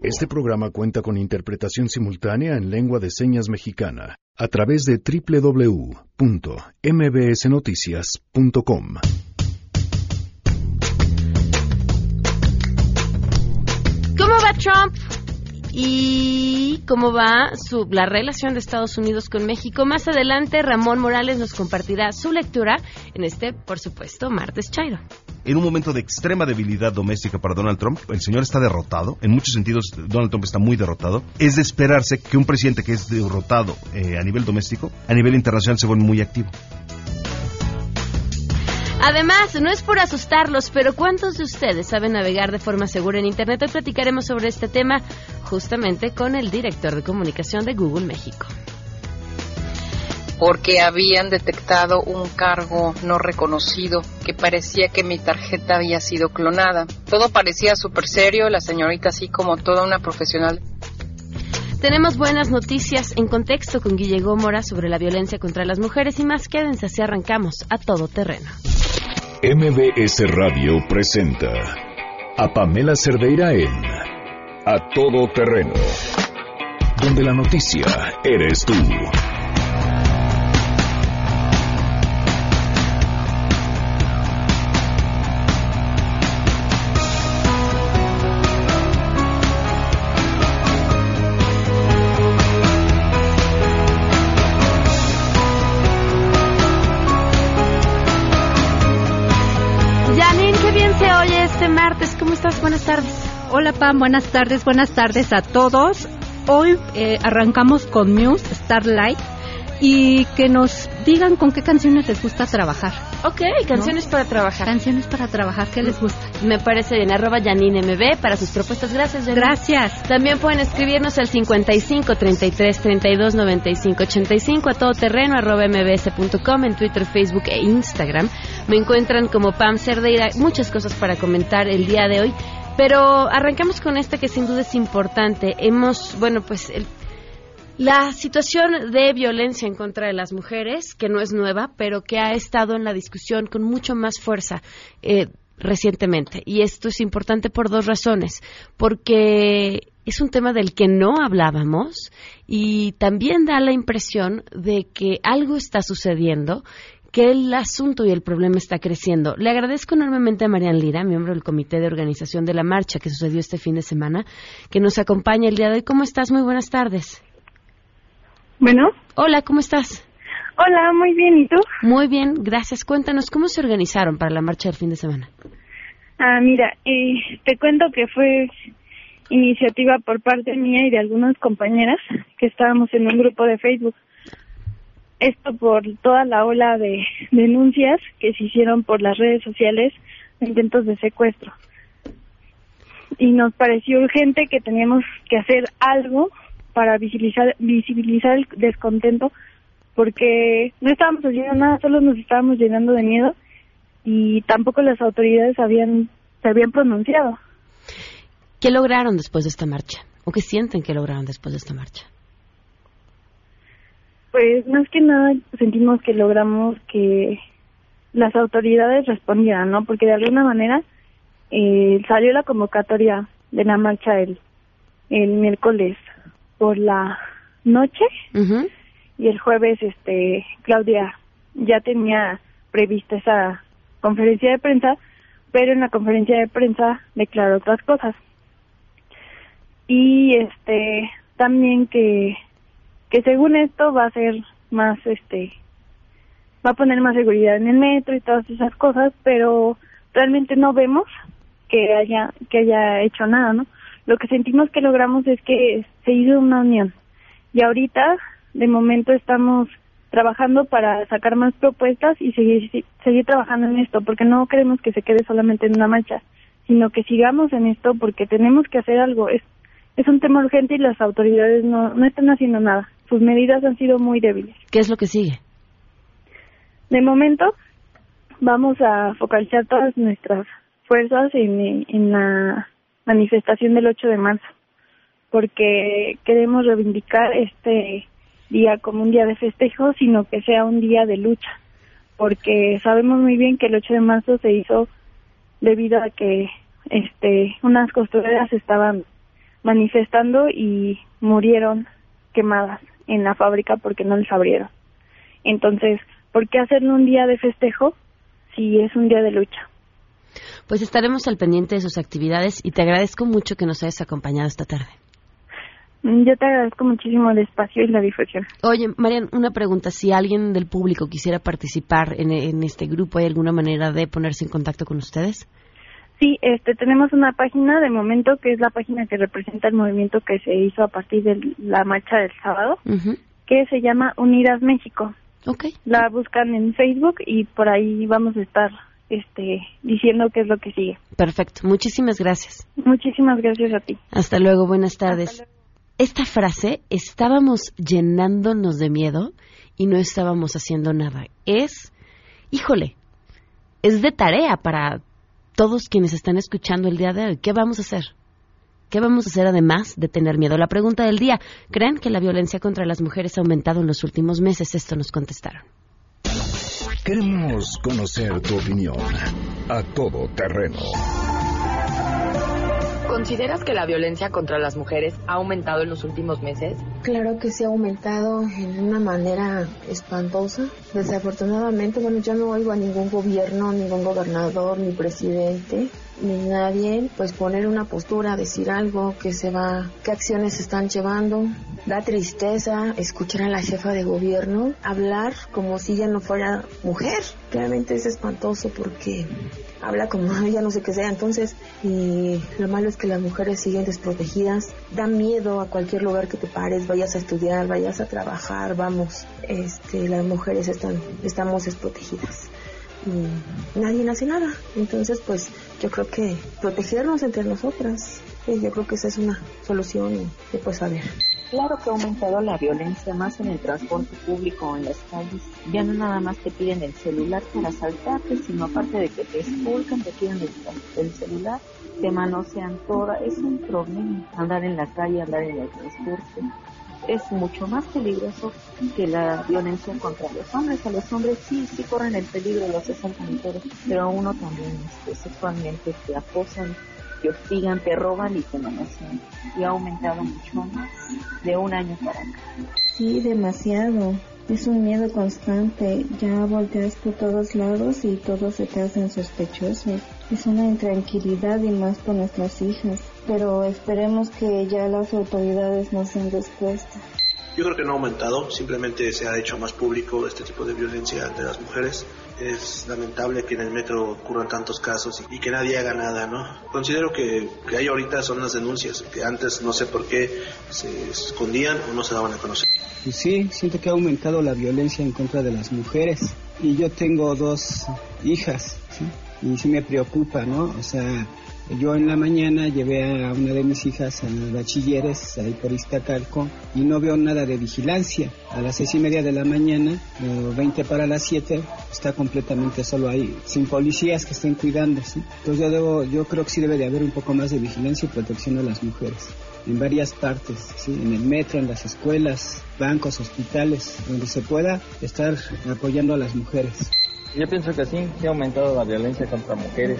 Este programa cuenta con interpretación simultánea en lengua de señas mexicana a través de www.mbsnoticias.com. ¿Cómo va Trump? ¿Y cómo va su, la relación de Estados Unidos con México? Más adelante, Ramón Morales nos compartirá su lectura en este, por supuesto, martes Chairo en un momento de extrema debilidad doméstica para Donald Trump. El señor está derrotado. En muchos sentidos, Donald Trump está muy derrotado. Es de esperarse que un presidente que es derrotado eh, a nivel doméstico, a nivel internacional se vuelva muy activo. Además, no es por asustarlos, pero ¿cuántos de ustedes saben navegar de forma segura en Internet? Hoy platicaremos sobre este tema justamente con el director de comunicación de Google México porque habían detectado un cargo no reconocido que parecía que mi tarjeta había sido clonada. Todo parecía súper serio, la señorita así como toda una profesional. Tenemos buenas noticias en contexto con Guille Gómora sobre la violencia contra las mujeres y más. Quédense así arrancamos a todo terreno. MBS Radio presenta a Pamela Cerdeira en A Todo Terreno, donde la noticia eres tú. Buenas tardes. Hola Pam, buenas tardes, buenas tardes a todos. Hoy eh, arrancamos con Muse, Starlight, y que nos digan con qué canciones les gusta trabajar. Ok, canciones para trabajar. Canciones para trabajar, ¿qué les gusta? Me parece bien, arroba MB para sus propuestas. Gracias, Janine. Gracias. También pueden escribirnos al 55 33 32 95 85 a todo terreno arroba mbs.com en Twitter, Facebook e Instagram. Me encuentran como Pam Cerdeira. Muchas cosas para comentar el día de hoy. Pero arrancamos con esta que sin duda es importante. Hemos, bueno, pues el la situación de violencia en contra de las mujeres, que no es nueva, pero que ha estado en la discusión con mucho más fuerza eh, recientemente. Y esto es importante por dos razones. Porque es un tema del que no hablábamos y también da la impresión de que algo está sucediendo que el asunto y el problema está creciendo. Le agradezco enormemente a Marian Lira, miembro del comité de organización de la marcha que sucedió este fin de semana, que nos acompaña el día de hoy. ¿Cómo estás? Muy buenas tardes. Bueno. Hola, ¿cómo estás? Hola, muy bien, ¿y tú? Muy bien, gracias. Cuéntanos, ¿cómo se organizaron para la marcha del fin de semana? Ah, mira, eh, te cuento que fue iniciativa por parte mía y de algunas compañeras que estábamos en un grupo de Facebook. Esto por toda la ola de denuncias que se hicieron por las redes sociales de intentos de secuestro. Y nos pareció urgente que teníamos que hacer algo para visibilizar, visibilizar el descontento porque no estábamos haciendo nada, solo nos estábamos llenando de miedo y tampoco las autoridades habían se habían pronunciado. ¿Qué lograron después de esta marcha? ¿O qué sienten que lograron después de esta marcha? Pues más que nada sentimos que logramos que las autoridades respondieran, ¿no? Porque de alguna manera eh, salió la convocatoria de la marcha el, el miércoles por la noche. Y el jueves este Claudia ya tenía prevista esa conferencia de prensa pero en la conferencia de prensa declaró otras cosas. Y este también que que según esto va a ser más este va a poner más seguridad en el metro y todas esas cosas pero realmente no vemos que haya que haya hecho nada no lo que sentimos que logramos es que se hizo una unión. Y ahorita, de momento, estamos trabajando para sacar más propuestas y seguir, seguir trabajando en esto, porque no queremos que se quede solamente en una marcha, sino que sigamos en esto porque tenemos que hacer algo. Es, es un tema urgente y las autoridades no, no están haciendo nada. Sus medidas han sido muy débiles. ¿Qué es lo que sigue? De momento, vamos a focalizar todas nuestras fuerzas en, en la manifestación del 8 de marzo, porque queremos reivindicar este día como un día de festejo, sino que sea un día de lucha, porque sabemos muy bien que el 8 de marzo se hizo debido a que este unas costureras estaban manifestando y murieron quemadas en la fábrica porque no les abrieron. Entonces, ¿por qué hacerlo un día de festejo si es un día de lucha? Pues estaremos al pendiente de sus actividades y te agradezco mucho que nos hayas acompañado esta tarde. Mm, Yo te agradezco muchísimo el espacio y la difusión. Oye, Marian, una pregunta. Si alguien del público quisiera participar en, en este grupo, ¿hay alguna manera de ponerse en contacto con ustedes? Sí, este, tenemos una página de momento que es la página que representa el movimiento que se hizo a partir de la marcha del sábado, que se llama Unidas México. Ok. La buscan en Facebook y por ahí vamos a estar este, diciendo qué es lo que sigue. Perfecto. Muchísimas gracias. Muchísimas gracias a ti. Hasta luego. Buenas tardes. Esta frase, estábamos llenándonos de miedo y no estábamos haciendo nada. Es, híjole, es de tarea para todos quienes están escuchando el día de hoy. ¿Qué vamos a hacer? ¿Qué vamos a hacer además de tener miedo? La pregunta del día, ¿creen que la violencia contra las mujeres ha aumentado en los últimos meses? Esto nos contestaron. Queremos conocer tu opinión. A todo terreno. ¿Consideras que la violencia contra las mujeres ha aumentado en los últimos meses? Claro que se ha aumentado en una manera espantosa. Desafortunadamente, bueno, yo no oigo a ningún gobierno, ningún gobernador, ni presidente, ni nadie, pues poner una postura, decir algo, que se va, qué acciones se están llevando. Da tristeza escuchar a la jefa de gobierno hablar como si ella no fuera mujer. Realmente es espantoso porque habla como ella no sé qué sea. Entonces, y lo malo es que las mujeres siguen desprotegidas. Da miedo a cualquier lugar que te pares, vayas a estudiar, vayas a trabajar, vamos. Este, las mujeres están, estamos desprotegidas. Y nadie hace nada. Entonces, pues, yo creo que protegernos entre nosotras, eh, yo creo que esa es una solución y, pues a ver. Claro que ha aumentado la violencia más en el transporte público o en las calles. Ya no nada más te piden el celular para asaltarte, sino aparte de que te expulcan, te piden el, el celular, te manosean toda. Es un problema andar en la calle, andar en el transporte. Es mucho más peligroso que la violencia contra los hombres. A los hombres sí, sí corren el peligro, los asaltan pero a uno también este, sexualmente te acosan te hostigan, roban y te manosean. Y ha aumentado mucho más de un año para acá. Sí, demasiado. Es un miedo constante. Ya volteas por todos lados y todos se te hacen sospechosos. Es una intranquilidad y más por nuestras hijas. Pero esperemos que ya las autoridades nos den respuesta. Yo creo que no ha aumentado, simplemente se ha hecho más público este tipo de violencia de las mujeres. Es lamentable que en el metro ocurran tantos casos y, que nadie haga nada, ¿no? Considero que, que hay ahorita son las denuncias, que antes no sé por qué se escondían o no se daban a conocer. Sí, siento que ha aumentado la violencia en contra de las mujeres. Y yo tengo dos hijas, ¿sí? Y sí me preocupa, ¿no? O sea, yo en la mañana llevé a una de mis hijas a bachilleres ahí por Iztacalco y no veo nada de vigilancia. A las seis y media de la mañana, eh, 20 para las 7, está completamente solo ahí, sin policías que estén cuidando. ¿sí? Entonces yo, debo, yo creo que sí debe de haber un poco más de vigilancia y protección a las mujeres en varias partes, ¿sí? en el metro, en las escuelas, bancos, hospitales, donde se pueda estar apoyando a las mujeres. Yo pienso que sí, sí ha aumentado la violencia contra mujeres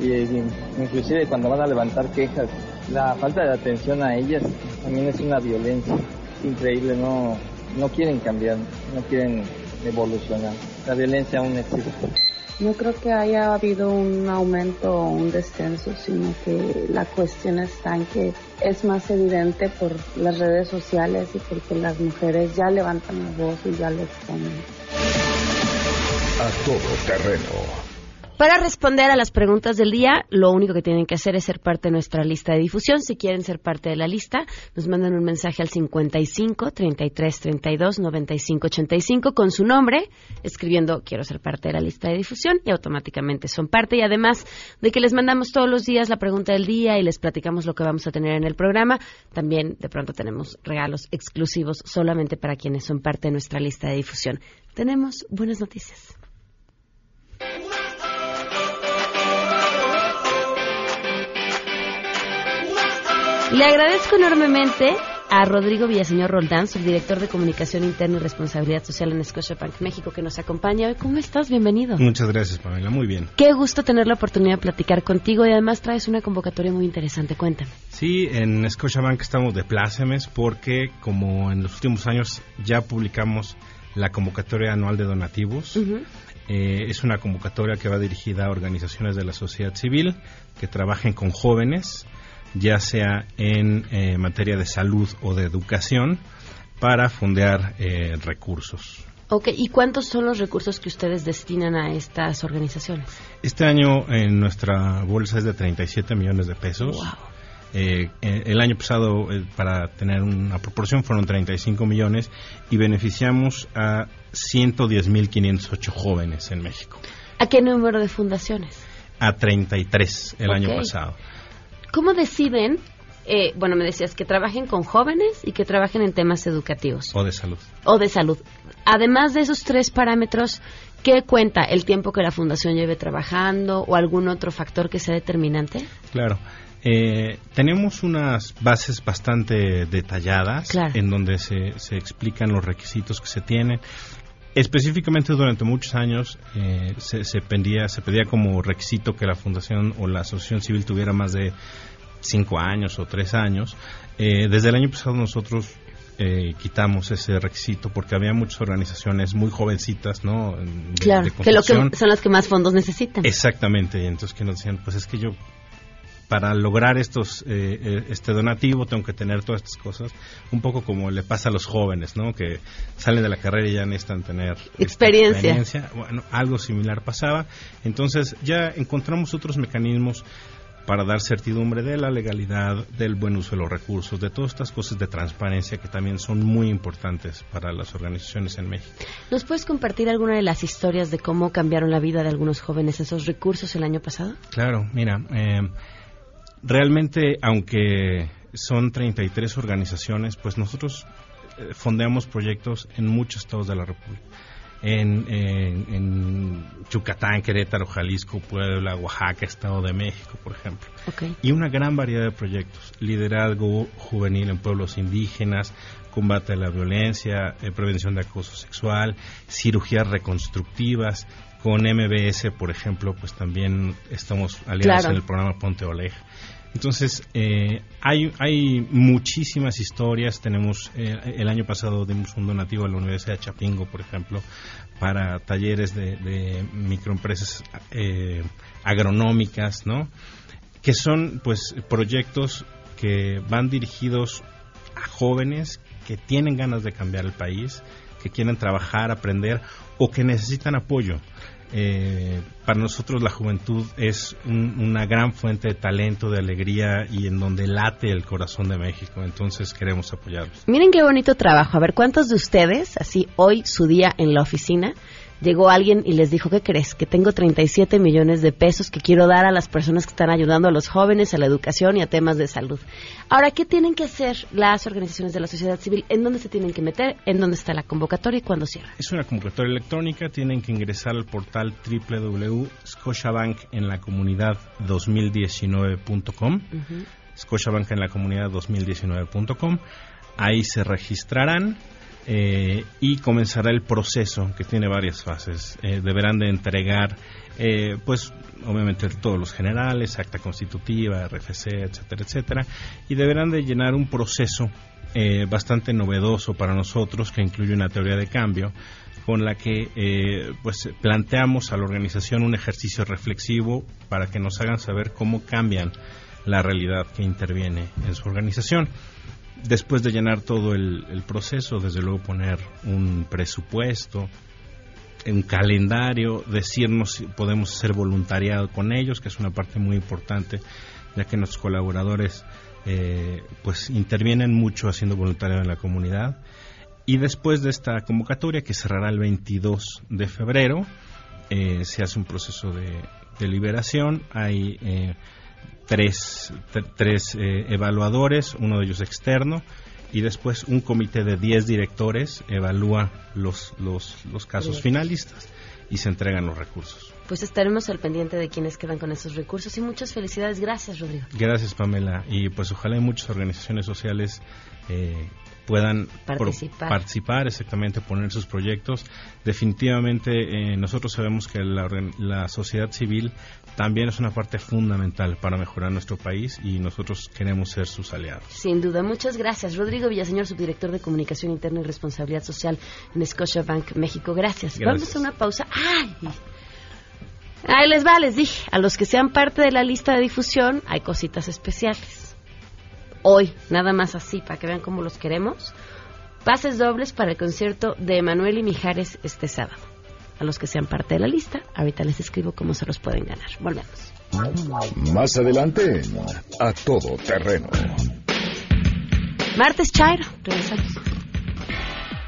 y, y, inclusive cuando van a levantar quejas, la falta de atención a ellas también es una violencia increíble, no, no quieren cambiar, no quieren evolucionar, la violencia aún existe. No creo que haya habido un aumento o un descenso, sino que la cuestión está en que es más evidente por las redes sociales y porque las mujeres ya levantan la voz y ya lo exponen. A todo terreno. Para responder a las preguntas del día, lo único que tienen que hacer es ser parte de nuestra lista de difusión. Si quieren ser parte de la lista, nos mandan un mensaje al 55 33 32 95 85 con su nombre, escribiendo quiero ser parte de la lista de difusión y automáticamente son parte. Y además de que les mandamos todos los días la pregunta del día y les platicamos lo que vamos a tener en el programa, también de pronto tenemos regalos exclusivos solamente para quienes son parte de nuestra lista de difusión. Tenemos buenas noticias. Le agradezco enormemente a Rodrigo Villaseñor Roldán, subdirector de Comunicación Interna y Responsabilidad Social en Scotiabank México, que nos acompaña hoy. ¿Cómo estás? Bienvenido. Muchas gracias, Pamela. Muy bien. Qué gusto tener la oportunidad de platicar contigo y además traes una convocatoria muy interesante. Cuéntame. Sí, en Scotiabank estamos de plácemes porque, como en los últimos años, ya publicamos la convocatoria anual de donativos. Eh, es una convocatoria que va dirigida a organizaciones de la sociedad civil que trabajen con jóvenes, ya sea en eh, materia de salud o de educación, para fondear eh, recursos. Ok, ¿y cuántos son los recursos que ustedes destinan a estas organizaciones? Este año en nuestra bolsa es de 37 millones de pesos. el año pasado, para tener una proporción, fueron 35 millones y beneficiamos a 110.508 jóvenes en México. ¿A qué número de fundaciones? A 33 el año pasado. ¿Cómo deciden? Eh, bueno, me decías que trabajen con jóvenes y que trabajen en temas educativos. O de salud. O de salud. Además de esos tres parámetros, ¿qué cuenta? ¿El tiempo que la fundación lleve trabajando o algún otro factor que sea determinante? Claro. Eh, tenemos unas bases bastante detalladas en donde se, se, explican los requisitos que se tienen. Específicamente durante muchos años eh, se, pedía, se pedía como requisito que la fundación o la asociación civil tuviera más de cinco años o tres años. Eh, desde el año pasado nosotros eh, quitamos ese requisito porque había muchas organizaciones muy jovencitas, ¿no? claro, que, lo que son las que más fondos necesitan. Exactamente, y entonces que nos decían, pues es que yo para lograr estos eh, eh, este donativo tengo que tener todas estas cosas un poco como le pasa a los jóvenes no que salen de la carrera y ya necesitan tener experiencia, bueno algo similar pasaba entonces ya encontramos otros mecanismos para dar certidumbre de la legalidad, del buen uso de los recursos, de todas estas cosas de transparencia que también son muy importantes para las organizaciones en México. ¿Nos puedes compartir alguna de las historias de cómo cambiaron la vida de algunos jóvenes esos recursos el año pasado? Claro, mira, eh, realmente, aunque son 33 organizaciones, pues nosotros eh, fondeamos proyectos en muchos estados de la República. En, en, Yucatán, Querétaro, Jalisco, Puebla, Oaxaca, Estado de México, por ejemplo. Y una gran variedad de proyectos. Liderazgo juvenil en pueblos indígenas, combate a la violencia, eh, prevención de acoso sexual, cirugías reconstructivas. Con MBS, por ejemplo, pues también estamos aliados en el programa Ponte Oleja. Entonces, eh, hay, hay muchísimas historias. Tenemos, eh, el año pasado dimos un donativo a la Universidad de Chapingo, por ejemplo, para talleres de, microempresas eh, agronómicas, ¿no? Que son, pues, proyectos que van dirigidos a jóvenes que tienen ganas de cambiar el país, que quieren trabajar, aprender o que necesitan apoyo. Eh, para nosotros la juventud es una gran fuente de talento, de alegría y en donde late el corazón de México. Entonces queremos apoyarlos. Miren qué bonito trabajo. A ver, ¿cuántos de ustedes, así hoy su día en la oficina, llegó alguien y les dijo, ¿qué crees? Que tengo 37 millones de pesos que quiero dar a las personas que están ayudando a los jóvenes, a la educación y a temas de salud. Ahora, ¿qué tienen que hacer las organizaciones de la sociedad civil? ¿En dónde se tienen que meter? ¿En dónde está la convocatoria y cuándo cierra? Es una convocatoria electrónica, tienen que ingresar al portal www.scotiabank en la comunidad 2019.com. Scotiabank en la comunidad 2019.com. Ahí se registrarán eh, y comenzará el proceso que tiene varias fases. Eh, deberán de entregar, eh, pues, obviamente todos los generales, acta constitutiva, RFC, etcétera, etcétera, y deberán de llenar un proceso bastante novedoso para nosotros que incluye una teoría de cambio con la que pues planteamos a la organización un ejercicio reflexivo para que nos hagan saber cómo cambian la realidad que interviene en su organización después de llenar todo el, proceso, desde luego poner un presupuesto, un calendario, decirnos si podemos ser voluntariado con ellos, que es una parte muy importante, ya que nuestros colaboradores eh, pues intervienen mucho haciendo voluntariado en la comunidad. Y después de esta convocatoria, que cerrará el 22 de febrero, eh, se hace un proceso de, de liberación. Hay eh, tres, tres eh, evaluadores, uno de ellos externo, y después un comité de 10 directores evalúa los, los, los casos finalistas y se entregan los recursos. pues estaremos al pendiente de quienes quedan con esos recursos y muchas felicidades. Gracias, Rodrigo. Gracias, Pamela. Y pues ojalá muchas organizaciones sociales eh, puedan participar. participar, exactamente, poner sus proyectos. Definitivamente eh, nosotros sabemos que la, la, sociedad civil también es una parte fundamental para mejorar nuestro país y nosotros queremos ser sus aliados. Sin duda, muchas gracias. Rodrigo Villaseñor, subdirector de Comunicación Interna y Responsabilidad Social en Scotiabank México. Gracias. gracias. Vamos a una pausa. ¡Ay! Ahí les va, les dije, a los que sean parte de la lista de difusión hay cositas especiales hoy, nada más así, para que vean cómo los queremos. Pases dobles para el concierto de Emanuel y Mijares este sábado. A los que sean parte de la lista, ahorita les escribo cómo se los pueden ganar. Volvemos. Más adelante, a todo terreno. Martes Chairo, regresamos.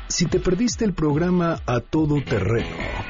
Si te perdiste el programa A Todo Terreno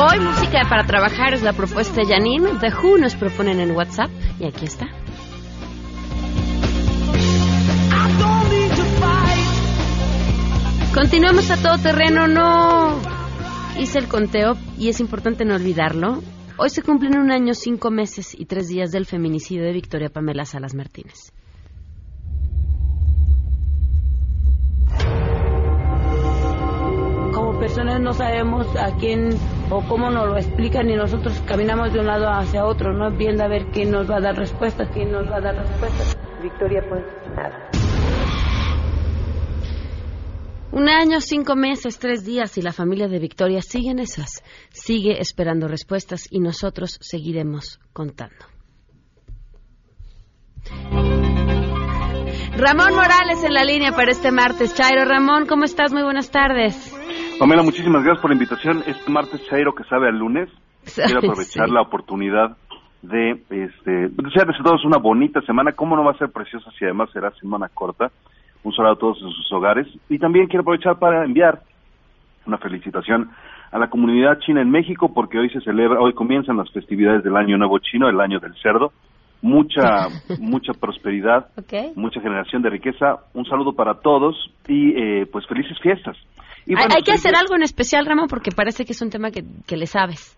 Hoy música para trabajar es la propuesta de Janine. The Who nos proponen en WhatsApp y aquí está. Continuamos a todo terreno, no hice el conteo y es importante no olvidarlo. Hoy se cumplen un año, cinco meses y tres días del feminicidio de Victoria Pamela Salas Martínez. personas no sabemos a quién o cómo nos lo explican y nosotros caminamos de un lado hacia otro, ¿no? Viendo a ver quién nos va a dar respuestas, quién nos va a dar respuestas. Victoria, pues nada. Un año, cinco meses, tres días y la familia de Victoria sigue en esas, sigue esperando respuestas y nosotros seguiremos contando. Ramón Morales en la línea para este martes. Chairo, Ramón, ¿cómo estás? Muy buenas tardes. Pamela, muchísimas gracias por la invitación. Este martes Chairo que sabe al lunes. Quiero aprovechar la oportunidad de este, desearles a todos una bonita semana. ¿Cómo no va a ser preciosa si además será semana corta? Un saludo a todos en sus hogares. Y también quiero aprovechar para enviar una felicitación a la comunidad china en México porque hoy se celebra, hoy comienzan las festividades del Año Nuevo Chino, el Año del Cerdo. Mucha, mucha prosperidad, mucha generación de riqueza. Un saludo para todos y eh, pues felices fiestas hay, que hacer algo en especial, Ramón, porque parece que es un tema que, le sabes.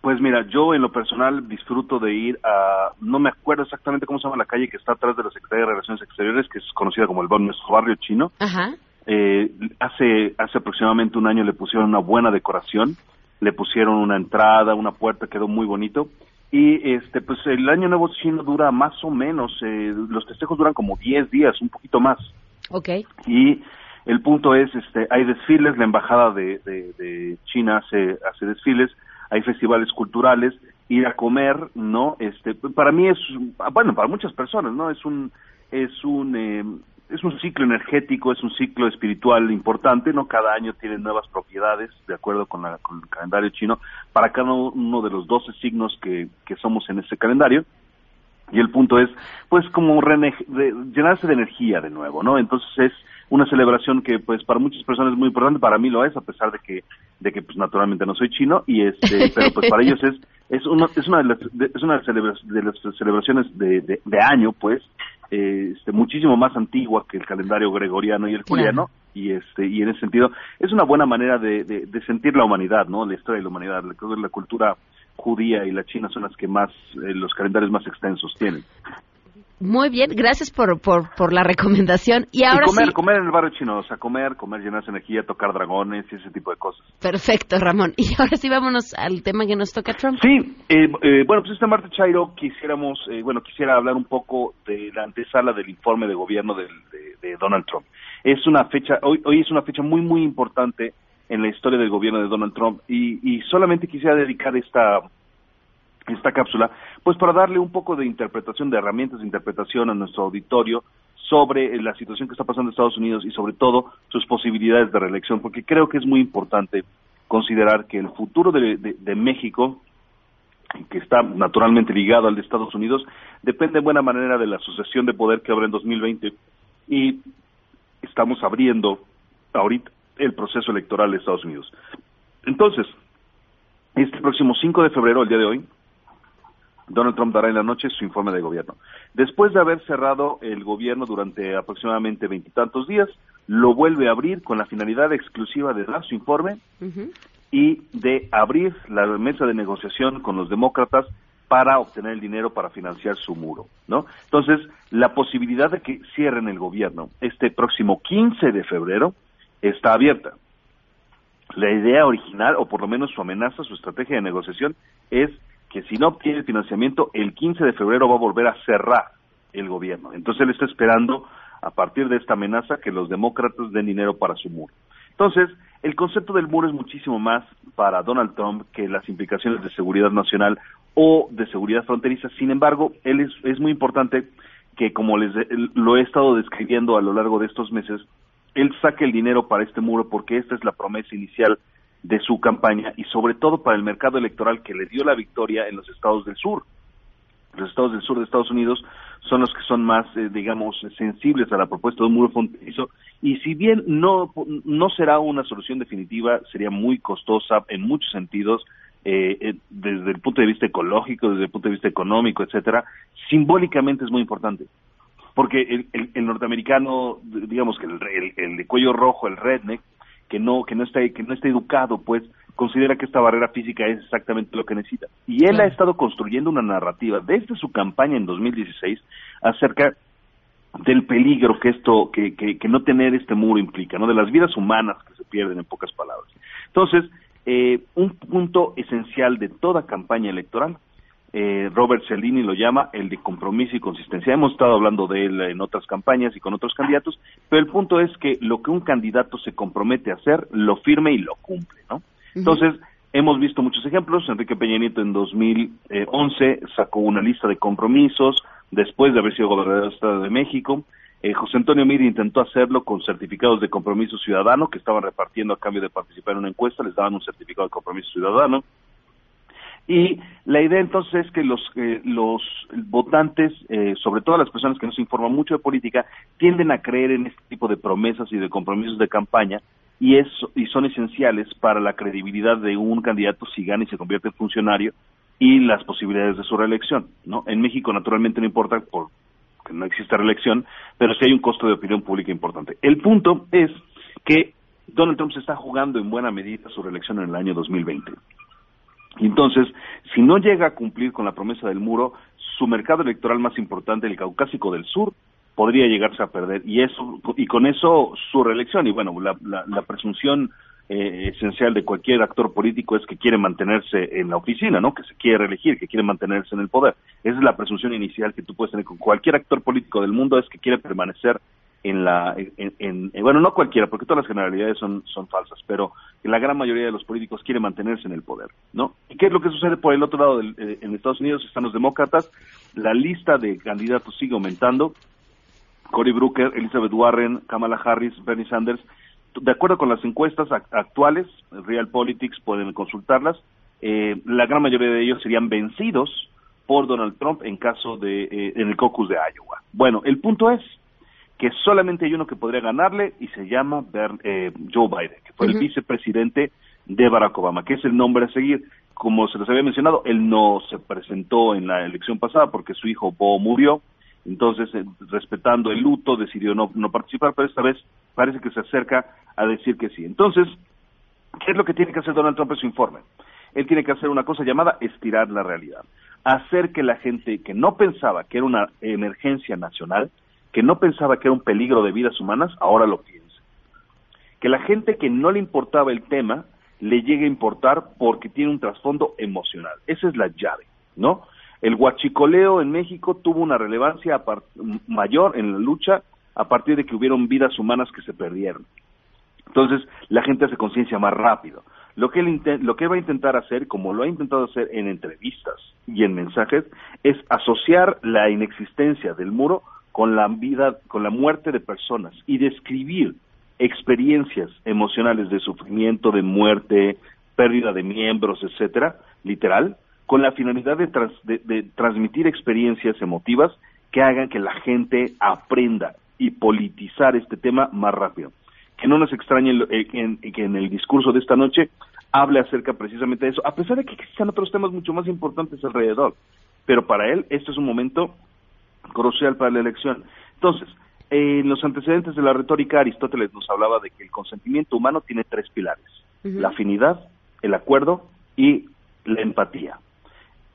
Pues mira, yo en lo personal disfruto de ir a, no me acuerdo exactamente cómo se llama la calle que está atrás de la Secretaría de Relaciones Exteriores, que es conocida como el barrio chino. Ajá. Eh, hace, hace aproximadamente un año le pusieron una buena decoración, le pusieron una entrada, una puerta, quedó muy bonito. Y este, pues el año nuevo chino dura más o menos, eh, los festejos duran como 10 días, un poquito más. Ok. Y el punto es, este, hay desfiles, la embajada de, China hace, hace desfiles, hay festivales culturales, ir a comer, ¿no? Este, para mí es, bueno, para muchas personas, ¿no? Es un, es un, eh, es un ciclo energético, es un ciclo espiritual importante, ¿no? Cada año tiene nuevas propiedades, de acuerdo con, la, con el calendario chino, para cada uno de los 12 signos que, que somos en ese calendario. Y el punto es, pues, como llenarse de energía de nuevo, ¿no? Entonces es una celebración que pues para muchas personas es muy importante, para mí lo es, a pesar de que de que pues naturalmente no soy chino y este pero pues para ellos es es una es una de las es una de las celebraciones de, de, año pues eh, este muchísimo más antigua que el calendario gregoriano y el juliano y este y en ese sentido es una buena manera de, de, sentir la humanidad no la historia de la humanidad la, la cultura judía y la china son las que más eh, los calendarios más extensos tienen muy bien, gracias por, por, por la recomendación. Y ahora comer, comer en el barrio chino, o sea, comer, comer, llenarse energía, tocar dragones y ese tipo de cosas. Perfecto, Ramón. Y ahora sí vámonos al tema que nos toca Trump. Sí, eh, eh, bueno, pues este martes, Chairo, quisiéramos, eh, bueno, quisiera hablar un poco de la antesala del informe de gobierno de, de, Donald Trump. Es una fecha, hoy, hoy es una fecha muy, muy importante en la historia del gobierno de Donald Trump y, y solamente quisiera dedicar esta esta cápsula, pues para darle un poco de interpretación, de herramientas de interpretación a nuestro auditorio sobre la situación que está pasando en Estados Unidos y sobre todo sus posibilidades de reelección, porque creo que es muy importante considerar que el futuro de, México que está naturalmente ligado al de Estados Unidos, depende en buena manera de la sucesión de poder que habrá en 2020 y estamos abriendo ahorita el proceso electoral de Estados Unidos. Entonces, este próximo 5 de febrero, el día de hoy, Donald Trump dará en la noche su informe de gobierno. Después de haber cerrado el gobierno durante aproximadamente veintitantos días, lo vuelve a abrir con la finalidad exclusiva de dar su informe y de abrir la mesa de negociación con los demócratas para obtener el dinero para financiar su muro, ¿no? Entonces, la posibilidad de que cierren el gobierno este próximo 15 de febrero está abierta. La idea original, o por lo menos su amenaza, su estrategia de negociación, es que si no obtiene financiamiento, el 15 de febrero va a volver a cerrar el gobierno. Entonces él está esperando, a partir de esta amenaza, que los demócratas den dinero para su muro. Entonces, el concepto del muro es muchísimo más para Donald Trump que las implicaciones de seguridad nacional o de seguridad fronteriza. Sin embargo, él es, es muy importante que, como les lo he estado describiendo a lo largo de estos meses, él saque el dinero para este muro porque esta es la promesa inicial de su campaña y sobre todo para el mercado electoral que le dio la victoria en los estados del sur. Los estados del sur de Estados Unidos son los que son más, eh, digamos, sensibles a la propuesta de un muro fronterizo y si bien no, no será una solución definitiva, sería muy costosa en muchos sentidos, eh, eh, desde el punto de vista ecológico, desde el punto de vista económico, etcétera, simbólicamente es muy importante porque el, el, norteamericano, digamos que el, el, de cuello rojo, el redneck, que no que no está que no está educado, pues considera que esta barrera física es exactamente lo que necesita. Y él ha estado construyendo una narrativa desde su campaña en 2016 acerca del peligro que esto que, que, que no tener este muro implica, ¿no? De las vidas humanas que se pierden en pocas palabras. Entonces, eh, un punto esencial de toda campaña electoral eh, Robert Cellini lo llama el de compromiso y consistencia. Hemos estado hablando de él en otras campañas y con otros candidatos, pero el punto es que lo que un candidato se compromete a hacer, lo firme y lo cumple, ¿no? Entonces, hemos visto muchos ejemplos. Enrique Peña Nieto en 2011 sacó una lista de compromisos después de haber sido gobernador del Estado de México. Eh, José Antonio Mir intentó hacerlo con certificados de compromiso ciudadano que estaban repartiendo a cambio de participar en una encuesta, les daban un certificado de compromiso ciudadano. Y la idea entonces es que los, eh, los votantes, eh, sobre todo las personas que no se informan mucho de política, tienden a creer en este tipo de promesas y de compromisos de campaña y, es, y son esenciales para la credibilidad de un candidato si gana y se convierte en funcionario y las posibilidades de su reelección. ¿no? En México naturalmente no importa porque no existe reelección, pero sí hay un costo de opinión pública importante. El punto es que Donald Trump se está jugando en buena medida su reelección en el año 2020. Entonces, si no llega a cumplir con la promesa del muro, su mercado electoral más importante, el Caucásico del Sur, podría llegarse a perder y eso y con eso su reelección y bueno la, la, presunción eh, esencial de cualquier actor político es que quiere mantenerse en la oficina, ¿no? Que se quiere reelegir, que quiere mantenerse en el poder. Esa es la presunción inicial que tú puedes tener con cualquier actor político del mundo es que quiere permanecer en la en, bueno no cualquiera porque todas las generalidades son son falsas pero la gran mayoría de los políticos quiere mantenerse en el poder no y qué es lo que sucede por el otro lado del, eh, en Estados Unidos están los demócratas la lista de candidatos sigue aumentando. Cory Brooker Elizabeth Warren Kamala Harris Bernie Sanders de acuerdo con las encuestas actuales Real Politics pueden consultarlas eh, la gran mayoría de ellos serían vencidos por Donald Trump en caso de eh, en el caucus de Iowa. Bueno el punto es que solamente hay uno que podría ganarle y se llama eh, Joe Biden, que fue el vicepresidente de Barack Obama, que es el nombre a seguir. Como se les había mencionado, él no se presentó en la elección pasada porque su hijo Bo murió, entonces, eh, respetando el luto, decidió no, no participar, pero esta vez parece que se acerca a decir que sí. Entonces, ¿qué es lo que tiene que hacer Donald Trump en su informe? Él tiene que hacer una cosa llamada estirar la realidad, hacer que la gente que no pensaba que era una emergencia nacional, que no pensaba que era un peligro de vidas humanas, ahora lo piensa. Que la gente que no le importaba el tema le llegue a importar porque tiene un trasfondo emocional. Esa es la llave, ¿no? El huachicoleo en México tuvo una relevancia mayor en la lucha a partir de que hubieron vidas humanas que se perdieron. Entonces, la gente hace conciencia más rápido. Lo que, él lo que él va a intentar hacer, como lo ha intentado hacer en entrevistas y en mensajes, es asociar la inexistencia del muro con la vida, con la muerte de personas y describir experiencias emocionales de sufrimiento, de muerte, pérdida de miembros, etcétera, literal, con la finalidad de, de transmitir experiencias emotivas que hagan que la gente aprenda y politizar este tema más rápido. Que no nos extrañe eh, que en el discurso de esta noche hable acerca precisamente de eso, a pesar de que existan otros temas mucho más importantes alrededor. Pero para él, este es un momento crucial para la elección. Entonces, en los antecedentes de la retórica, Aristóteles nos hablaba de que el consentimiento humano tiene tres pilares, la afinidad, el acuerdo y la empatía.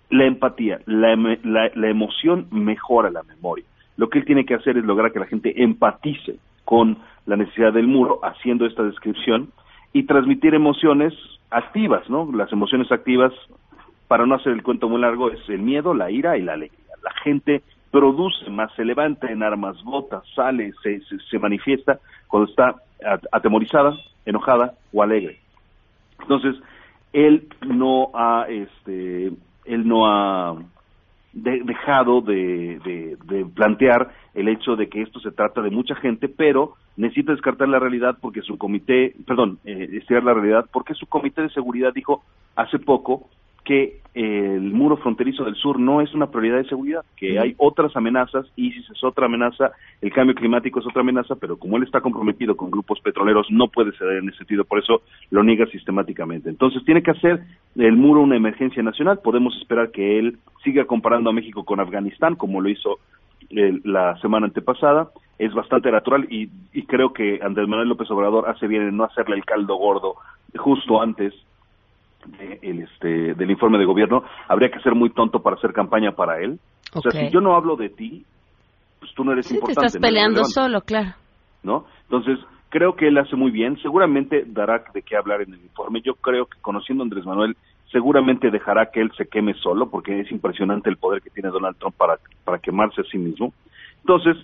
La empatía, la, la, emoción mejora la memoria. Lo que él tiene que hacer es lograr que la gente empatice con la necesidad del muro, haciendo esta descripción, y transmitir emociones activas, ¿no? Las emociones activas, para no hacer el cuento muy largo, es el miedo, la ira y la alegría. La gente produce más, se levanta en armas, vota, sale, se, se, manifiesta cuando está atemorizada, enojada o alegre. Entonces, él no ha, este, él no ha dejado de, de, plantear el hecho de que esto se trata de mucha gente, pero necesita descartar la realidad porque su comité, perdón, eh, estudiar la realidad porque su comité de seguridad dijo hace poco que el muro fronterizo del sur no es una prioridad de seguridad, que hay otras amenazas, ISIS es otra amenaza, el cambio climático es otra amenaza, pero como él está comprometido con grupos petroleros, no puede ceder en ese sentido, por eso lo niega sistemáticamente. Entonces tiene que hacer el muro una emergencia nacional, podemos esperar que él siga comparando a México con Afganistán, como lo hizo la semana antepasada, es bastante natural y, y creo que Andrés Manuel López Obrador hace bien en no hacerle el caldo gordo justo antes el, este, del informe de gobierno, habría que ser muy tonto para hacer campaña para él. O sea, si yo no hablo de ti, pues tú no eres importante. Te estás peleando solo, claro. ¿No? Entonces, creo que él hace muy bien. Seguramente dará de qué hablar en el informe. Yo creo que conociendo a Andrés Manuel, seguramente dejará que él se queme solo, porque es impresionante el poder que tiene Donald Trump para, para quemarse a sí mismo. Entonces,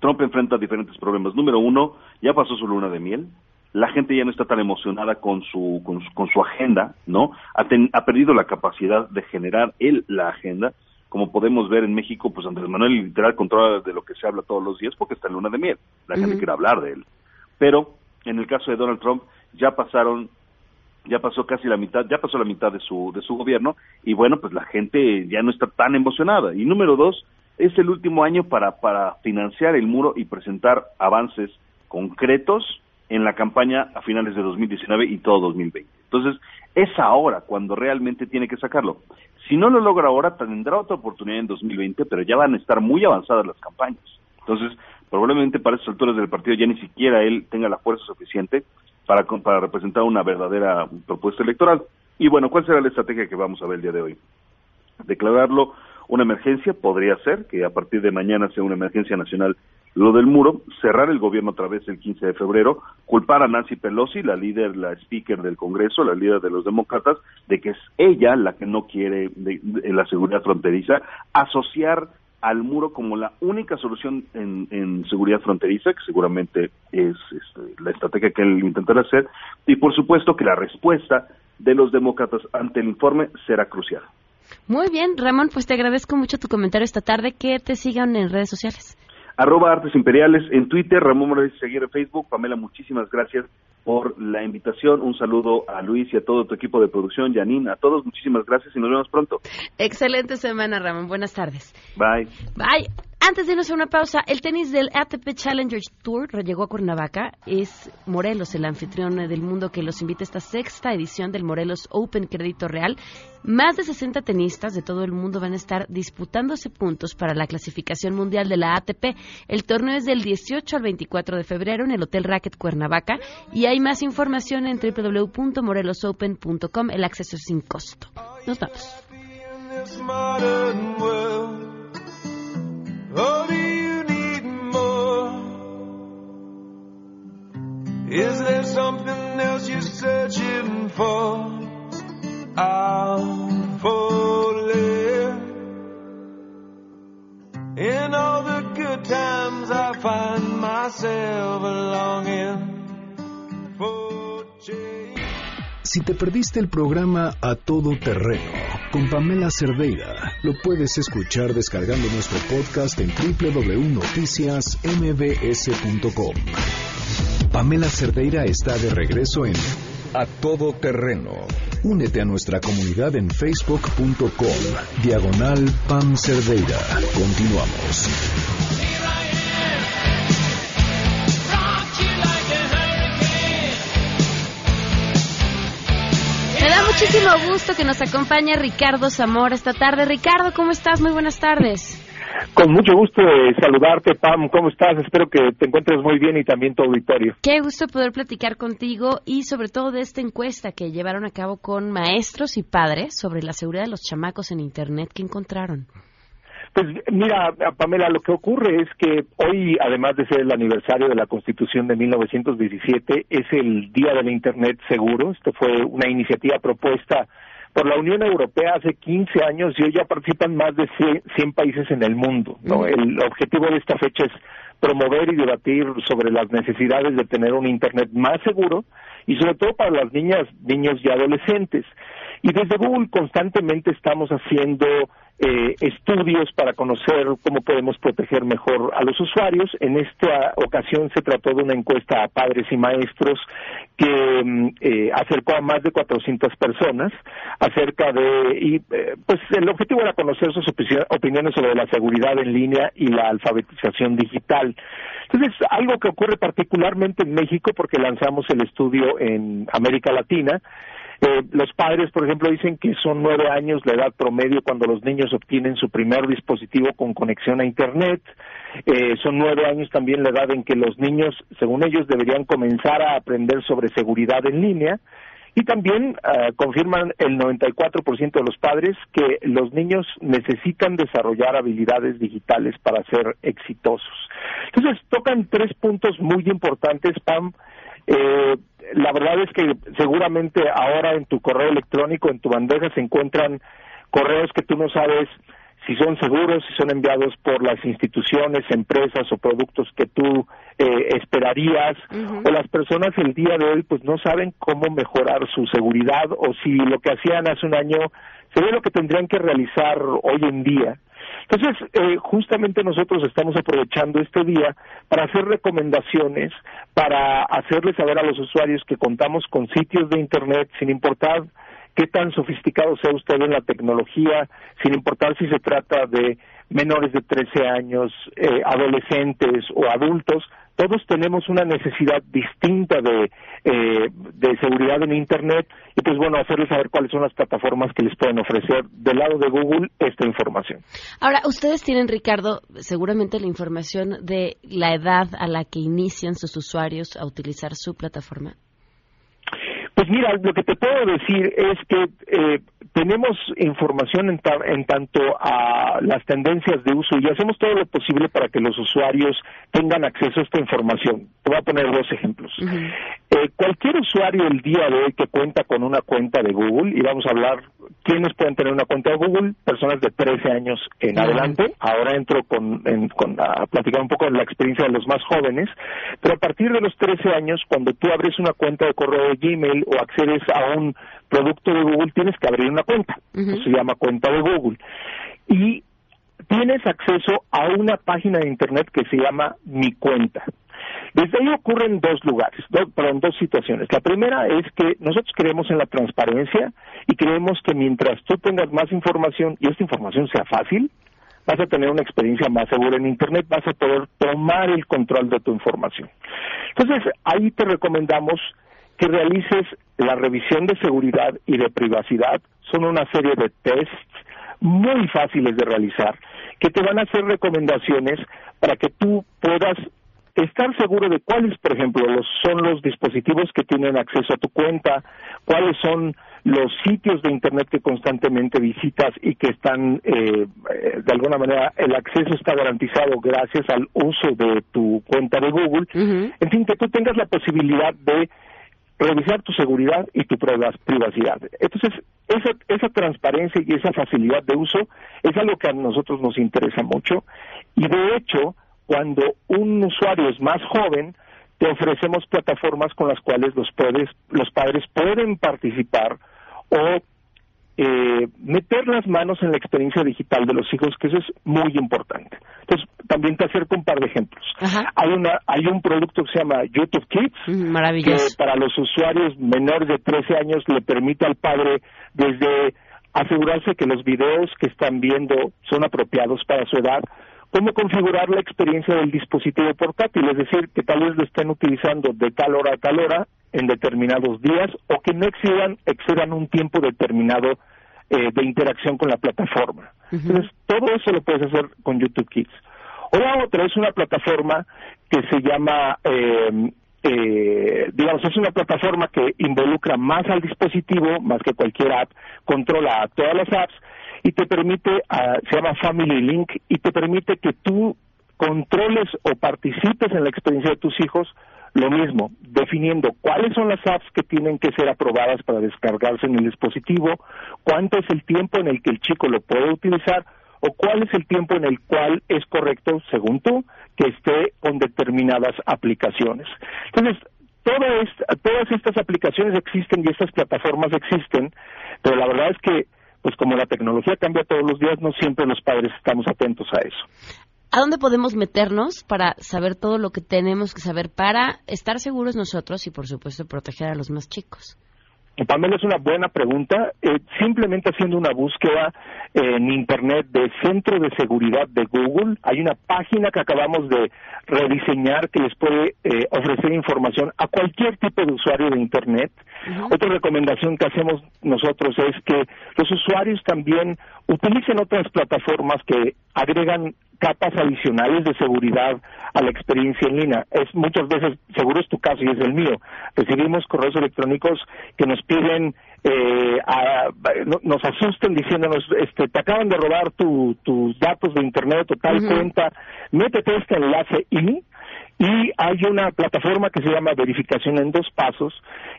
Trump enfrenta diferentes problemas. Número uno, ya pasó su luna de miel la gente ya no está tan emocionada con su, con su, agenda, ¿no? Ha, ha, perdido la capacidad de generar él la agenda. Como podemos ver en México, pues Andrés Manuel literal controla de lo que se habla todos los días porque está en luna de miel. La gente quiere hablar de él. Pero en el caso de Donald Trump ya pasaron ya pasó casi la mitad, ya pasó la mitad de su de su gobierno y bueno, pues la gente ya no está tan emocionada. Y número dos, es el último año para para financiar el muro y presentar avances concretos en la campaña a finales de 2019 y todo 2020. Entonces, es ahora cuando realmente tiene que sacarlo. Si no lo logra ahora, tendrá otra oportunidad en 2020, pero ya van a estar muy avanzadas las campañas. Entonces, probablemente para esas alturas del partido ya ni siquiera él tenga la fuerza suficiente para, para representar una verdadera propuesta electoral. Y bueno, ¿cuál será la estrategia que vamos a ver el día de hoy? Declararlo una emergencia, podría ser que a partir de mañana sea una emergencia nacional lo del muro, cerrar el gobierno otra vez el 15 de febrero, culpar a Nancy Pelosi, la líder, la speaker del Congreso, la líder de los demócratas, de que es ella la que no quiere la seguridad fronteriza, asociar al muro como la única solución en, seguridad fronteriza, que seguramente es este, la estrategia que él intentará hacer, y por supuesto que la respuesta de los demócratas ante el informe será crucial. Muy bien, Ramón, pues te agradezco mucho tu comentario esta tarde. Que te sigan en redes sociales arroba Artes Imperiales en Twitter, Ramón Morales seguir en Facebook. Pamela, muchísimas gracias por la invitación. Un saludo a Luis y a todo tu equipo de producción, Janine, a todos, muchísimas gracias y nos vemos pronto. Excelente semana, Ramón. Buenas tardes. Bye. Bye. Antes de irnos a una pausa, el tenis del ATP Challenger Tour llegó a Cuernavaca. Es Morelos el anfitrión del mundo que los invita a esta sexta edición del Morelos Open Crédito Real. Más de 60 tenistas de todo el mundo van a estar disputándose puntos para la clasificación mundial de la ATP. El torneo es del 18 al 24 de febrero en el Hotel Racket Cuernavaca y hay más información en www.morelosopen.com. El acceso es sin costo. Nos vamos. Is there something else you're searching for? Fall In all the good times I find myself longing for change. Si te perdiste el programa A Todo Terreno con Pamela Cerdeira, lo puedes escuchar descargando nuestro podcast en www.noticiasmbs.com. Pamela Cerdeira está de regreso en A Todo Terreno. Únete a nuestra comunidad en facebook.com. Diagonal Pam Cerdeira. Continuamos. Me da muchísimo gusto que nos acompañe Ricardo Zamora esta tarde. Ricardo, ¿cómo estás? Muy buenas tardes. Con mucho gusto de saludarte, Pam. ¿Cómo estás? Espero que te encuentres muy bien y también tu auditorio. Qué gusto poder platicar contigo y sobre todo de esta encuesta que llevaron a cabo con maestros y padres sobre la seguridad de los chamacos en Internet. ¿Qué encontraron? Pues mira, Pamela, lo que ocurre es que hoy, además de ser el aniversario de la Constitución de 1917, es el Día del Internet Seguro. Esto fue una iniciativa propuesta por la Unión Europea hace 15 años y hoy ya participan más de 100 países en el mundo. ¿no? El objetivo de esta fecha es promover y debatir sobre las necesidades de tener un Internet más seguro y sobre todo para las niñas, niños y adolescentes. Y desde Google constantemente estamos haciendo eh, estudios para conocer cómo podemos proteger mejor a los usuarios. En esta ocasión se trató de una encuesta a padres y maestros que mm, eh, acercó a más de 400 personas acerca de y eh, pues el objetivo era conocer sus opiniones sobre la seguridad en línea y la alfabetización digital. Entonces, algo que ocurre particularmente en México porque lanzamos el estudio en América Latina eh, los padres, por ejemplo, dicen que son nueve años la edad promedio cuando los niños obtienen su primer dispositivo con conexión a Internet. Eh, son nueve años también la edad en que los niños, según ellos, deberían comenzar a aprender sobre seguridad en línea. Y también uh, confirman el 94% de los padres que los niños necesitan desarrollar habilidades digitales para ser exitosos. Entonces, tocan tres puntos muy importantes, Pam. Eh, la verdad es que seguramente ahora en tu correo electrónico, en tu bandeja, se encuentran correos que tú no sabes si son seguros, si son enviados por las instituciones, empresas o productos que tú eh, esperarías, o las personas el día de hoy pues no saben cómo mejorar su seguridad o si lo que hacían hace un año sería lo que tendrían que realizar hoy en día. Entonces, eh, justamente nosotros estamos aprovechando este día para hacer recomendaciones, para hacerles saber a los usuarios que contamos con sitios de Internet, sin importar qué tan sofisticado sea usted en la tecnología, sin importar si se trata de menores de 13 años, eh, adolescentes o adultos, todos tenemos una necesidad distinta de, eh, de seguridad en Internet y pues bueno, hacerles saber cuáles son las plataformas que les pueden ofrecer del lado de Google esta información. Ahora, ustedes tienen, Ricardo, seguramente la información de la edad a la que inician sus usuarios a utilizar su plataforma. Pues mira, lo que te puedo decir es que eh, tenemos información en, en, tanto a las tendencias de uso y hacemos todo lo posible para que los usuarios tengan acceso a esta información. Te voy a poner dos ejemplos. eh, cualquier usuario el día de hoy que cuenta con una cuenta de Google, y vamos a hablar quiénes pueden tener una cuenta de Google, personas de 13 años en adelante. Ahora entro con, en, con a platicar un poco de la experiencia de los más jóvenes, pero a partir de los 13 años, cuando tú abres una cuenta de correo de Gmail o accedes a un producto de Google, tienes que abrir una cuenta. Se llama cuenta de Google. Y tienes acceso a una página de Internet que se llama Mi Cuenta. Desde ahí ocurren dos lugares, dos, perdón, dos situaciones. La primera es que nosotros creemos en la transparencia y creemos que mientras tú tengas más información y esta información sea fácil, vas a tener una experiencia más segura en Internet, vas a poder tomar el control de tu información. Entonces, ahí te recomendamos que realices la revisión de seguridad y de privacidad. Son una serie de tests muy fáciles de realizar que te van a hacer recomendaciones para que tú puedas estar seguro de cuáles, por ejemplo, los, son los dispositivos que tienen acceso a tu cuenta, cuáles son los sitios de Internet que constantemente visitas y que están, eh, de alguna manera, el acceso está garantizado gracias al uso de tu cuenta de Google. En fin, que tú tengas la posibilidad de revisar tu seguridad y tu privacidad. Entonces, esa, esa transparencia y esa facilidad de uso es algo que a nosotros nos interesa mucho y de hecho, cuando un usuario es más joven, te ofrecemos plataformas con las cuales los, puedes, los padres pueden participar o eh, meter las manos en la experiencia digital de los hijos, que eso es muy importante. Entonces, también te acerco un par de ejemplos. Hay una hay un producto que se llama YouTube Kids, que para los usuarios menores de 13 años le permite al padre desde asegurarse que los videos que están viendo son apropiados para su edad, cómo configurar la experiencia del dispositivo portátil, es decir, que tal vez lo estén utilizando de tal hora a tal hora en determinados días o que no excedan, excedan un tiempo determinado eh, de interacción con la plataforma. Entonces, todo eso lo puedes hacer con YouTube Kids. O la otra es una plataforma que se llama, eh, eh, digamos, es una plataforma que involucra más al dispositivo, más que cualquier app, controla todas las apps y te permite, uh, se llama Family Link, y te permite que tú controles o participes en la experiencia de tus hijos, lo mismo, definiendo cuáles son las apps que tienen que ser aprobadas para descargarse en el dispositivo, cuánto es el tiempo en el que el chico lo puede utilizar o cuál es el tiempo en el cual es correcto, según tú, que esté con determinadas aplicaciones. Entonces, todas estas aplicaciones existen y estas plataformas existen, pero la verdad es que pues como la tecnología cambia todos los días, no siempre los padres estamos atentos a eso. ¿A dónde podemos meternos para saber todo lo que tenemos que saber para estar seguros nosotros y, por supuesto, proteger a los más chicos? Pamela, es una buena pregunta. Eh, simplemente haciendo una búsqueda en Internet de Centro de Seguridad de Google, hay una página que acabamos de rediseñar que les puede eh, ofrecer información a cualquier tipo de usuario de Internet. Otra recomendación que hacemos nosotros es que los usuarios también utilicen otras plataformas que agregan capas adicionales de seguridad a la experiencia en línea. Es muchas veces, seguro es tu caso y es el mío, recibimos correos electrónicos que nos piden, eh, nos asusten diciéndonos, este, te acaban de robar tus datos de internet o tal cuenta, métete este enlace y y hay una plataforma que se llama verificación en dos pasos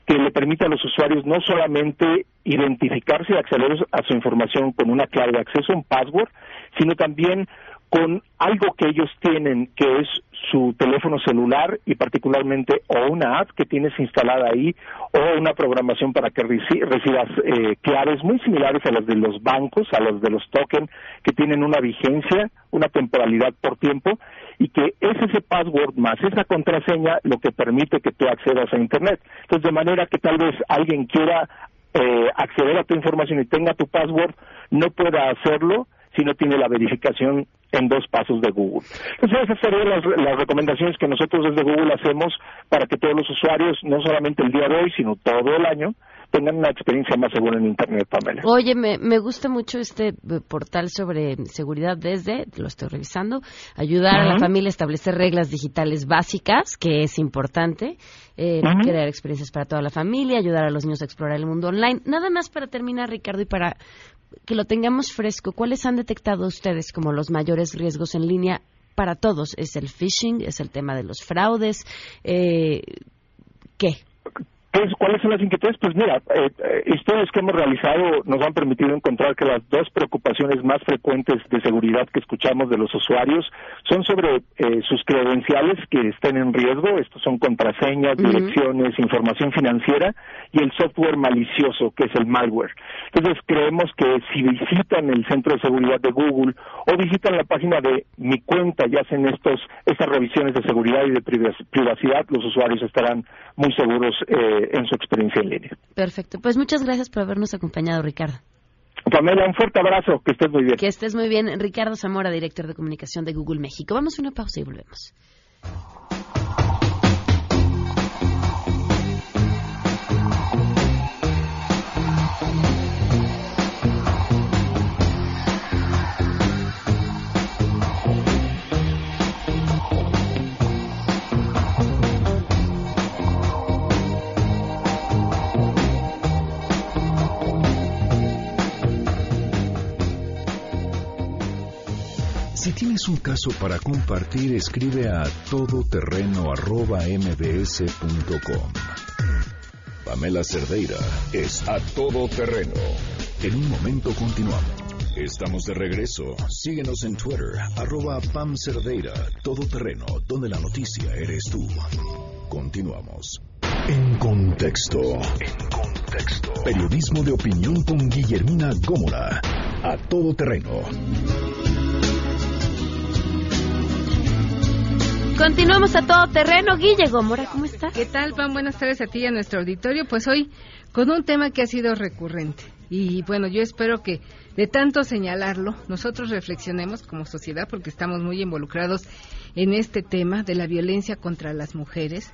que le permite a los usuarios no solamente identificarse y acceder a su información con una clave de acceso, un password, sino también con algo que ellos tienen, que es su teléfono celular y particularmente o una app que tienes instalada ahí o una programación para que recibas eh, claves muy similares a las de los bancos, a las de los tokens, que tienen una vigencia, una temporalidad por tiempo y que es ese password más esa contraseña lo que permite que tú accedas a Internet. Entonces, de manera que tal vez alguien quiera eh, acceder a tu información y tenga tu password, no pueda hacerlo si no tiene la verificación en dos pasos de Google. Entonces, esas serían las, recomendaciones que nosotros desde Google hacemos para que todos los usuarios, no solamente el día de hoy, sino todo el año, tengan una experiencia más segura en Internet, Pamela. Oye, me, me gusta mucho este eh, portal sobre seguridad desde, lo estoy revisando, ayudar a la familia a establecer reglas digitales básicas, que es importante, eh, crear experiencias para toda la familia, ayudar a los niños a explorar el mundo online. Nada más para terminar, Ricardo, y para que lo tengamos fresco, ¿cuáles han detectado ustedes como los mayores riesgos en línea para todos? ¿Es el phishing? ¿Es el tema de los fraudes? Eh, ¿Qué? Pues, ¿Cuáles son las inquietudes? Pues mira, eh, eh, estudios que hemos realizado nos han permitido encontrar que las dos preocupaciones más frecuentes de seguridad que escuchamos de los usuarios son sobre eh, sus credenciales que estén en riesgo, estos son contraseñas, direcciones, información financiera y el software malicioso que es el malware. Entonces creemos que si visitan el centro de seguridad de Google o visitan la página de mi cuenta y hacen estos estas revisiones de seguridad y de privacidad, los usuarios estarán muy seguros. Eh, en su experiencia en línea. Perfecto. Pues muchas gracias por habernos acompañado, Ricardo. Pamela, un fuerte abrazo, que estés muy bien. Que estés muy bien. Ricardo Zamora, director de comunicación de Google México. Vamos a una pausa y volvemos. Para compartir, escribe a todoterreno.mbs.com. Pamela Cerdeira es a todoterreno. En un momento continuamos. Estamos de regreso. Síguenos en Twitter, arroba Pam Cerdeira, todoterreno, donde la noticia eres tú. Continuamos. En contexto. En contexto. Contexto. Periodismo de opinión con Guillermina Gómora. A todo terreno. Continuamos a todo terreno. Guille Gómora, ¿cómo estás? ¿Qué tal, Pan? Buenas tardes a ti y a nuestro auditorio. Pues hoy con un tema que ha sido recurrente. Y bueno, yo espero que de tanto señalarlo, nosotros reflexionemos como sociedad, porque estamos muy involucrados en este tema de la violencia contra las mujeres,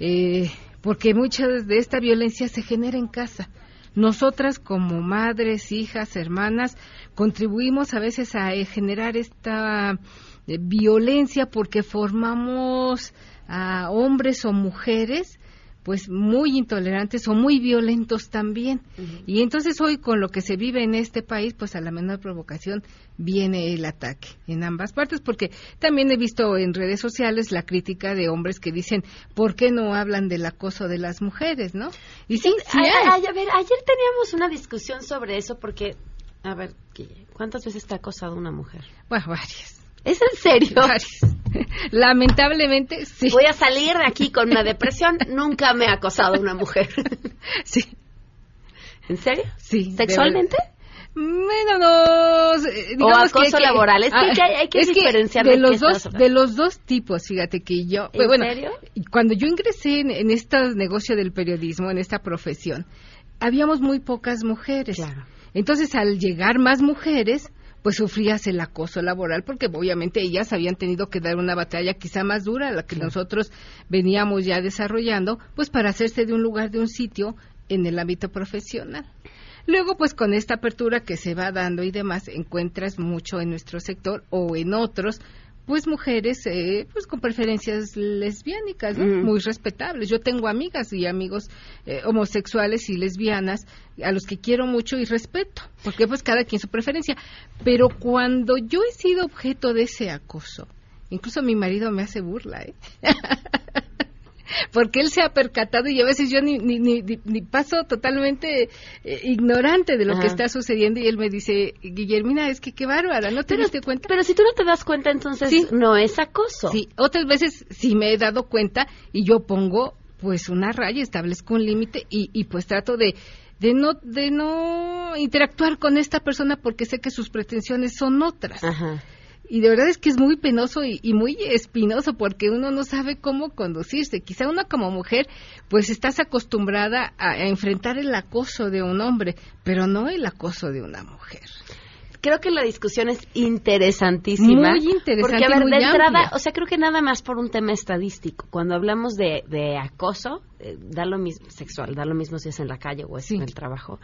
eh, porque mucha de esta violencia se genera en casa. Nosotras como madres, hijas, hermanas, contribuimos a veces a eh, generar esta violencia porque formamos a hombres o mujeres pues muy intolerantes o muy violentos también. Y entonces hoy con lo que se vive en este país, pues a la menor provocación viene el ataque en ambas partes, porque también he visto en redes sociales la crítica de hombres que dicen, ¿por qué no hablan del acoso de las mujeres, no? Y sí, sí a, ver, ayer teníamos una discusión sobre eso porque, a ver, ¿cuántas veces te ha acosado una mujer? Bueno, varias. ¿Es en serio? Lamentablemente, sí. Voy a salir de aquí con una depresión. Nunca me ha acosado una mujer. sí. ¿En serio? Sí. ¿Sexualmente? Bueno, no, o acoso laboral. Es que, hay, que diferenciar de los dos, de los dos tipos. Fíjate que yo, ¿En bueno, serio? cuando yo ingresé en, en este negocio del periodismo, en esta profesión, habíamos muy pocas mujeres. Claro. Entonces, al llegar más mujeres, pues sufrías el acoso laboral porque obviamente ellas habían tenido que dar una batalla quizá más dura a la que nosotros veníamos ya desarrollando, pues para hacerse de un lugar, de un sitio en el ámbito profesional. Luego, pues con esta apertura que se va dando y demás, encuentras mucho en nuestro sector o en otros, pues mujeres eh, pues con preferencias lesbiánicas muy respetables. Yo tengo amigas y amigos eh, homosexuales y lesbianas a los que quiero mucho y respeto porque pues cada quien su preferencia. Pero cuando yo he sido objeto de ese acoso incluso mi marido me hace burla ¿eh? porque él se ha percatado y a veces yo ni, ni, ni, paso totalmente eh, ignorante de lo que está sucediendo y él me dice, Guillermina, es que qué bárbara, ¿no te diste cuenta? Pero si tú no te das cuenta, entonces no es acoso. Sí, otras veces sí me he dado cuenta y yo pongo pues una raya, establezco un límite y, y pues trato de de no de no interactuar con esta persona porque sé que sus pretensiones son otras. Ajá y de verdad es que es muy penoso y, muy espinoso porque uno no sabe cómo conducirse. Quizá uno como mujer pues estás acostumbrada a, enfrentar el acoso de un hombre, pero no el acoso de una mujer creo que la discusión es interesantísima. Muy interesante. Porque, a ver, muy de entrada, o sea, creo que nada más por un tema estadístico. Cuando hablamos de, de acoso, eh, da lo mismo, sexual, da lo mismo si es en la calle o es en el trabajo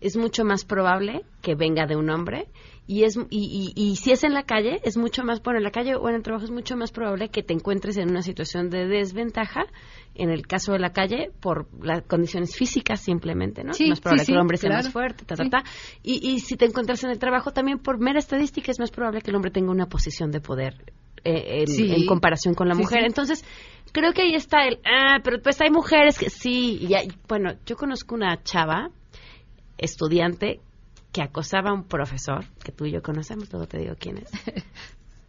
es mucho más probable que venga de un hombre y es y, y, si es en la calle es mucho más bueno en la calle o en el trabajo es mucho más probable que te encuentres en una situación de desventaja en el caso de la calle por las condiciones físicas simplemente no sí, es más probable sí, que el hombre sea claro. más fuerte ta, ta, ta. Y, y si te encuentras en el trabajo también por mera estadística es más probable que el hombre tenga una posición de poder eh, en, en, comparación con la mujer. entonces creo que ahí está el ah pero pues hay mujeres que sí y hay, bueno yo conozco una chava estudiante que acosaba a un profesor, que tú y yo conocemos, luego te digo quién es,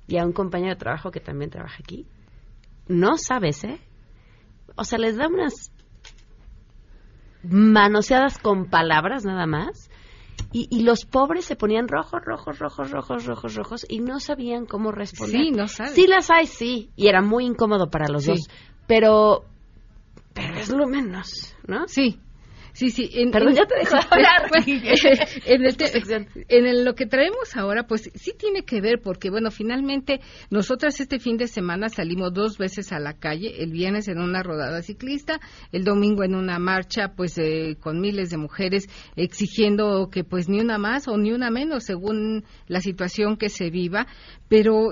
y a un compañero de trabajo que también trabaja aquí. No sabes, ¿eh? O sea, les da unas manoseadas con palabras nada más. Y, y, los pobres se ponían rojos, rojos, rojos, rojos, rojos, rojos y no sabían cómo responder. Sí, no sabes. Sí las hay, sí. Y era muy incómodo para los sí. dos. Pero, pero es lo menos, ¿no? Sí, Sí, sí. En, Perdón, en, ya te dejo hablar. en, el te, en el, lo que traemos ahora, pues sí tiene que ver, porque bueno, finalmente nosotras este fin de semana salimos dos veces a la calle, el viernes en una rodada ciclista, el domingo en una marcha, pues eh, con miles de mujeres exigiendo que pues ni una más o ni una menos, según la situación que se viva, pero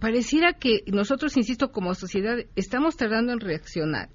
pareciera que nosotros, insisto, como sociedad, estamos tardando en reaccionar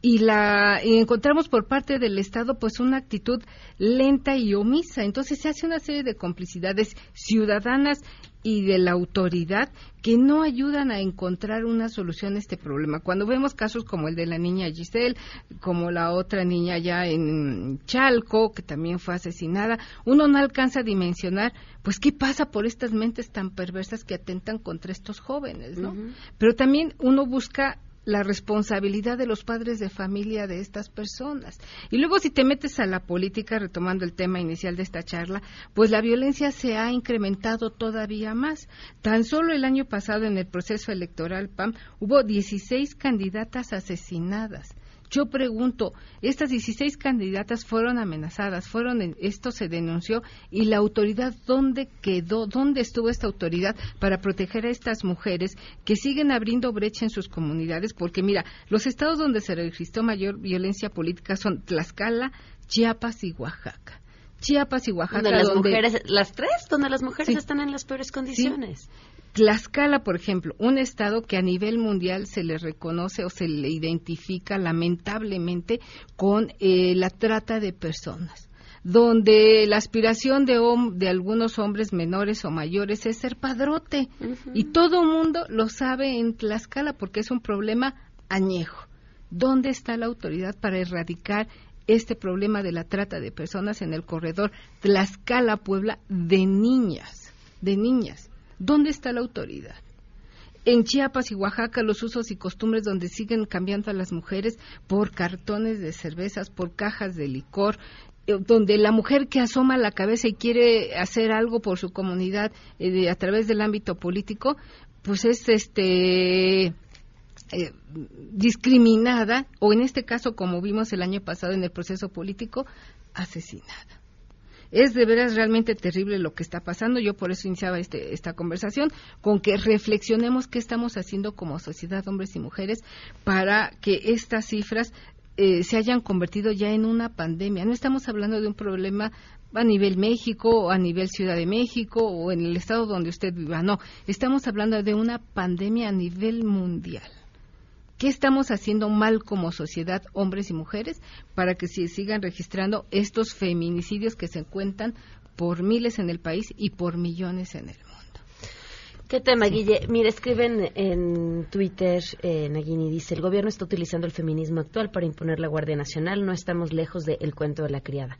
y la y encontramos por parte del Estado pues una actitud lenta y omisa. Entonces se hace una serie de complicidades ciudadanas y de la autoridad que no ayudan a encontrar una solución a este problema. Cuando vemos casos como el de la niña Giselle, como la otra niña ya en Chalco, que también fue asesinada, uno no alcanza a dimensionar, pues, qué pasa por estas mentes tan perversas que atentan contra estos jóvenes, ¿no? Uh -huh. Pero también uno busca la responsabilidad de los padres de familia de estas personas. Y luego si te metes a la política, retomando el tema inicial de esta charla, pues la violencia se ha incrementado todavía más. Tan solo el año pasado en el proceso electoral PAM hubo 16 candidatas asesinadas. Yo pregunto, estas 16 candidatas fueron amenazadas, fueron esto se denunció y la autoridad dónde quedó, dónde estuvo esta autoridad para proteger a estas mujeres que siguen abriendo brecha en sus comunidades, porque mira, los estados donde se registró mayor violencia política son Tlaxcala, Chiapas y Oaxaca. Chiapas y Oaxaca. Donde las mujeres, las tres, donde las mujeres están en las peores condiciones. Tlaxcala, por ejemplo, un estado que a nivel mundial se le reconoce o se le identifica lamentablemente con eh, la trata de personas donde la aspiración de, de, algunos hombres menores o mayores es ser padrote. Y todo el mundo lo sabe en Tlaxcala porque es un problema añejo. ¿Dónde está la autoridad para erradicar este problema de la trata de personas en el corredor Tlaxcala-Puebla de niñas? De niñas. ¿Dónde está la autoridad? En Chiapas y Oaxaca los usos y costumbres donde siguen cambiando a las mujeres por cartones de cervezas, por cajas de licor, eh, donde la mujer que asoma la cabeza y quiere hacer algo por su comunidad eh, a través del ámbito político, pues es este eh, discriminada o en este caso como vimos el año pasado en el proceso político asesinada. Es de veras realmente terrible lo que está pasando. Yo por eso iniciaba este, esta conversación, con que reflexionemos qué estamos haciendo como sociedad, hombres y mujeres, para que estas cifras eh, se hayan convertido ya en una pandemia. No estamos hablando de un problema a nivel México o a nivel Ciudad de México o en el estado donde usted viva. No, estamos hablando de una pandemia a nivel mundial. ¿Qué estamos haciendo mal como sociedad, hombres y mujeres, para que se sigan registrando estos feminicidios que se cuentan por miles en el país y por millones en el? ¿Qué tema, Guille? Mira, escriben en Twitter, eh, Nagini dice, el gobierno está utilizando el feminismo actual para imponer la Guardia Nacional, no estamos lejos del cuento de la criada.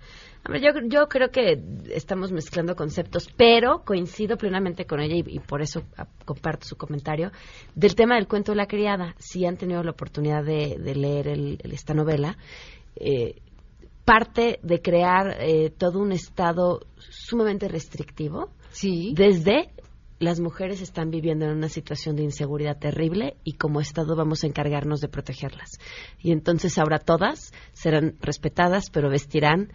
yo, yo, creo que estamos mezclando conceptos, pero coincido plenamente con ella y, por eso comparto su comentario del tema del cuento de la criada. Si han tenido la oportunidad de, leer esta novela, eh, parte de crear eh, todo un estado sumamente restrictivo, sí. desde las mujeres están viviendo en una situación de inseguridad terrible y como Estado vamos a encargarnos de protegerlas. Y entonces ahora todas serán respetadas, pero vestirán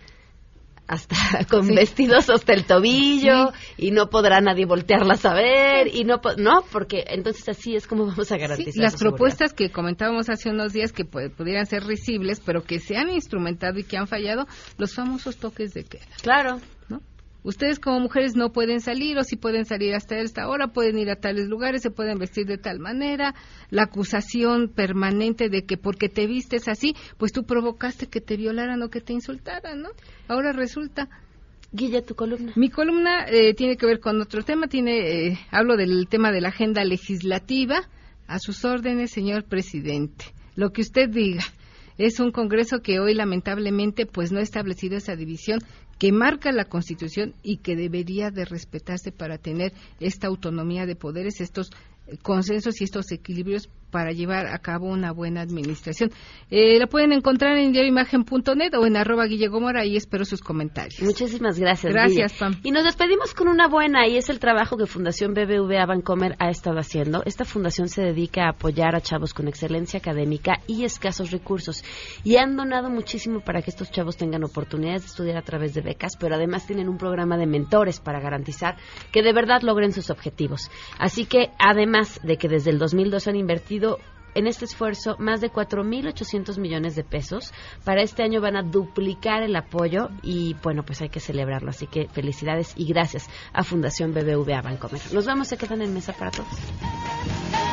hasta con vestidos hasta el tobillo y no podrá nadie voltearlas a ver y no no porque entonces así es como vamos a garantizar las propuestas que comentábamos hace unos días que pudieran ser risibles pero que se han instrumentado y que han fallado los famosos toques de queda. Claro Ustedes como mujeres no pueden salir o si pueden salir hasta esta hora, pueden ir a tales lugares, se pueden vestir de tal manera. La acusación permanente de que porque te vistes así, pues tú provocaste que te violaran o que te insultaran, ¿no? Ahora resulta Guilla, tu columna. Mi columna eh, tiene que ver con otro tema. Tiene, eh, hablo del tema de la agenda legislativa. A sus órdenes, señor presidente. Lo que usted diga. Es un Congreso que hoy lamentablemente pues no ha establecido esa división que marca la Constitución y que debería de respetarse para tener esta autonomía de poderes, estos consensos y estos equilibrios para llevar a cabo una buena administración. Eh, la pueden encontrar en diarioimagen.net o en arroba guillegomora y espero sus comentarios. Muchísimas gracias. Gracias, Pam. Y nos despedimos con una buena y es el trabajo que Fundación BBVA Bancomer ha estado haciendo. Esta fundación se dedica a apoyar a chavos con excelencia académica y escasos recursos y han donado muchísimo para que estos chavos tengan oportunidades de estudiar a través de becas, pero además tienen un programa de mentores para garantizar que de verdad logren sus objetivos. Así que además de que desde el 2002 han en este esfuerzo más de 4.800 millones de pesos. Para este año van a duplicar el apoyo y bueno, pues hay que celebrarlo. Así que felicidades y gracias a Fundación BBVA Bancomer. Nos vamos, se quedan en mesa para todos.